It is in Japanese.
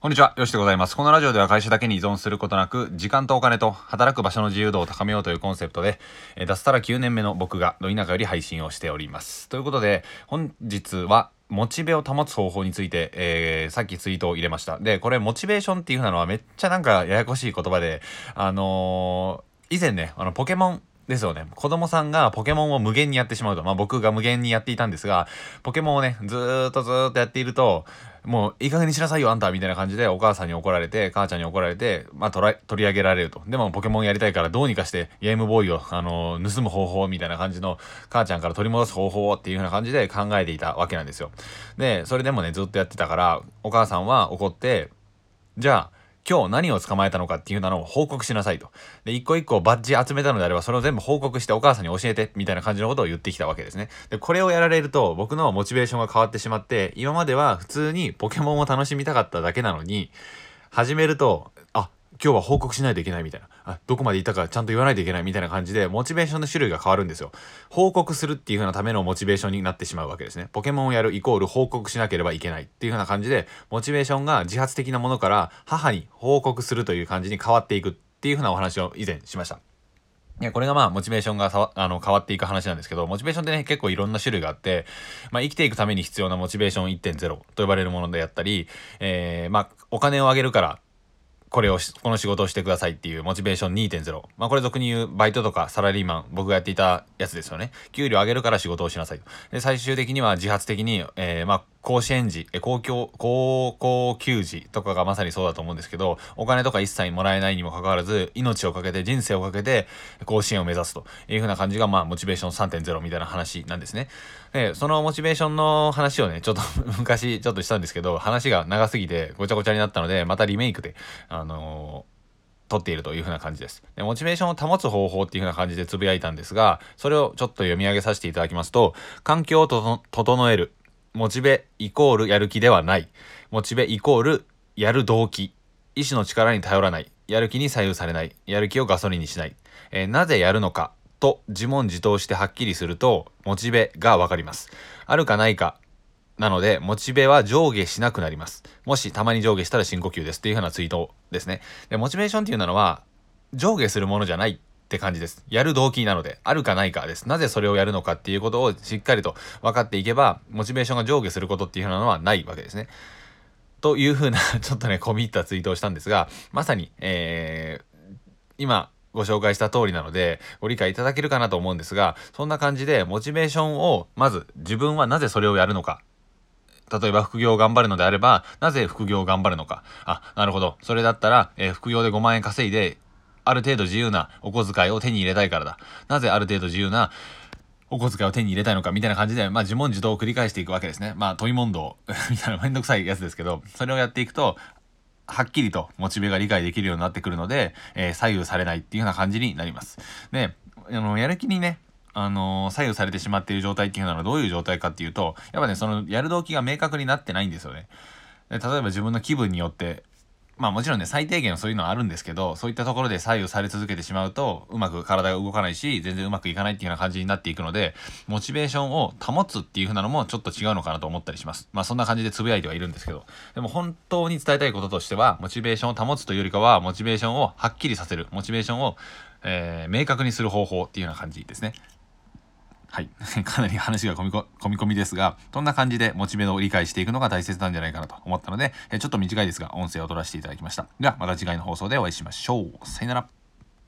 こんにちは、よしでございます。このラジオでは会社だけに依存することなく、時間とお金と働く場所の自由度を高めようというコンセプトで、えー脱サラ9年目の僕が、ど田舎より配信をしております。ということで、本日は、モチベを保つ方法について、えーさっきツイートを入れました。で、これ、モチベーションっていうのはめっちゃなんかややこしい言葉で、あのー以前ね、あの、ポケモン、ですよね。子供さんがポケモンを無限にやってしまうと。まあ僕が無限にやっていたんですが、ポケモンをね、ずーっとずーっとやっていると、もういい加減にしなさいよあんたみたいな感じでお母さんに怒られて、母ちゃんに怒られて、まあ取ら取り上げられると。でもポケモンやりたいからどうにかしてゲームボーイを、あのー盗む方法みたいな感じの母ちゃんから取り戻す方法っていう風な感じで考えていたわけなんですよ。で、それでもね、ずっとやってたから、お母さんは怒って、じゃあ、今日何を捕まえたのかっていうのを報告しなさいと。で、一個一個バッジ集めたのであれば、それを全部報告してお母さんに教えて、みたいな感じのことを言ってきたわけですね。で、これをやられると、僕のモチベーションが変わってしまって、今までは普通にポケモンを楽しみたかっただけなのに、始めると、あ、今日は報告しないといけないみたいな。あ、どこまで行ったかちゃんと言わないといけないみたいな感じで、モチベーションの種類が変わるんですよ。報告するっていう風なためのモチベーションになってしまうわけですね。ポケモンをやるイコール報告しなければいけないっていう風な感じで、モチベーションが自発的なものから母に報告するという感じに変わっていくっていう風なお話を以前しました。いや、これがまあ、モチベーションがさあの変わっていく話なんですけど、モチベーションってね、結構いろんな種類があって、まあ、生きていくために必要なモチベーション1.0と呼ばれるものであったり、えー、まあ、お金をあげるから、これを、この仕事をしてくださいっていうモチベーション2.0。まあこれ俗に言うバイトとかサラリーマン、僕がやっていたやつですよね。給料上げるから仕事をしなさいと。で、最終的には自発的に、えー、まあ甲子園児、え公共、高校球児とかがまさにそうだと思うんですけど、お金とか一切もらえないにもかかわらず、命をかけて、人生をかけて、甲子園を目指すという風な感じが、まあ、モチベーション3.0みたいな話なんですね。で、そのモチベーションの話をね、ちょっと 昔ちょっとしたんですけど、話が長すぎてごちゃごちゃになったので、またリメイクで、あのー取っているという風な感じです。で、モチベーションを保つ方法っていう風な感じでつぶやいたんですが、それをちょっと読み上げさせていただきますと、環境を整える。モチベイコールやる気ではない。モチベイコールやる動機。意志の力に頼らない。やる気に左右されない。やる気をガソリンにしない。えーなぜやるのか？と自問自答してはっきりすると、モチベがわかります。あるかないか？なので、モチベは上下しなくなります。もしたまに上下したら深呼吸ですっていう風なツイートですね。で、モチベーションっていうのは、上下するものじゃないって感じです。やる動機なので、あるかないかです。なぜそれをやるのかっていうことをしっかりと分かっていけば、モチベーションが上下することっていう風なのはないわけですね。という風な、ちょっとね、込み入ったツイートをしたんですが、まさに、えー、今、ご紹介した通りなので、ご理解いただけるかなと思うんですが、そんな感じで、モチベーションを、まず、自分はなぜそれをやるのか。例えば副業を頑張るのであれば、なぜ副業を頑張るのか。あ、なるほど。それだったら、えー副業で5万円稼いで、ある程度自由なお小遣いを手に入れたいからだ。なぜある程度自由なお小遣いを手に入れたいのかみたいな感じで、まあ自問自答を繰り返していくわけですね。まあ問い問答 みたいなめんどくさいやつですけど、それをやっていくと、はっきりとモチベが理解できるようになってくるので、えー左右されないっていうような感じになります。で、あの、やる気にね、あの左右されてしまっている状態っていうのはどういう状態かっていうと、やっぱね、そのやる動機が明確になってないんですよね。例えば自分の気分によって、まあもちろんね、最低限そういうのはあるんですけど、そういったところで左右され続けてしまうと、うまく体が動かないし、全然うまくいかないっていうような感じになっていくので、モチベーションを保つっていう風なのもちょっと違うのかなと思ったりします。まあそんな感じでつぶやいてはいるんですけど、でも本当に伝えたいこととしては、モチベーションを保つというよりかは、モチベーションをはっきりさせる、モチベーションを、えー明確にする方法っていうような感じですね。はい。かなり話が込み込み込みですが、そんな感じでモチベを理解していくのが大切なんじゃないかなと思ったので、ちょっと短いですが、音声を取らせていただきました。では、また次回の放送でお会いしましょう。さよなら。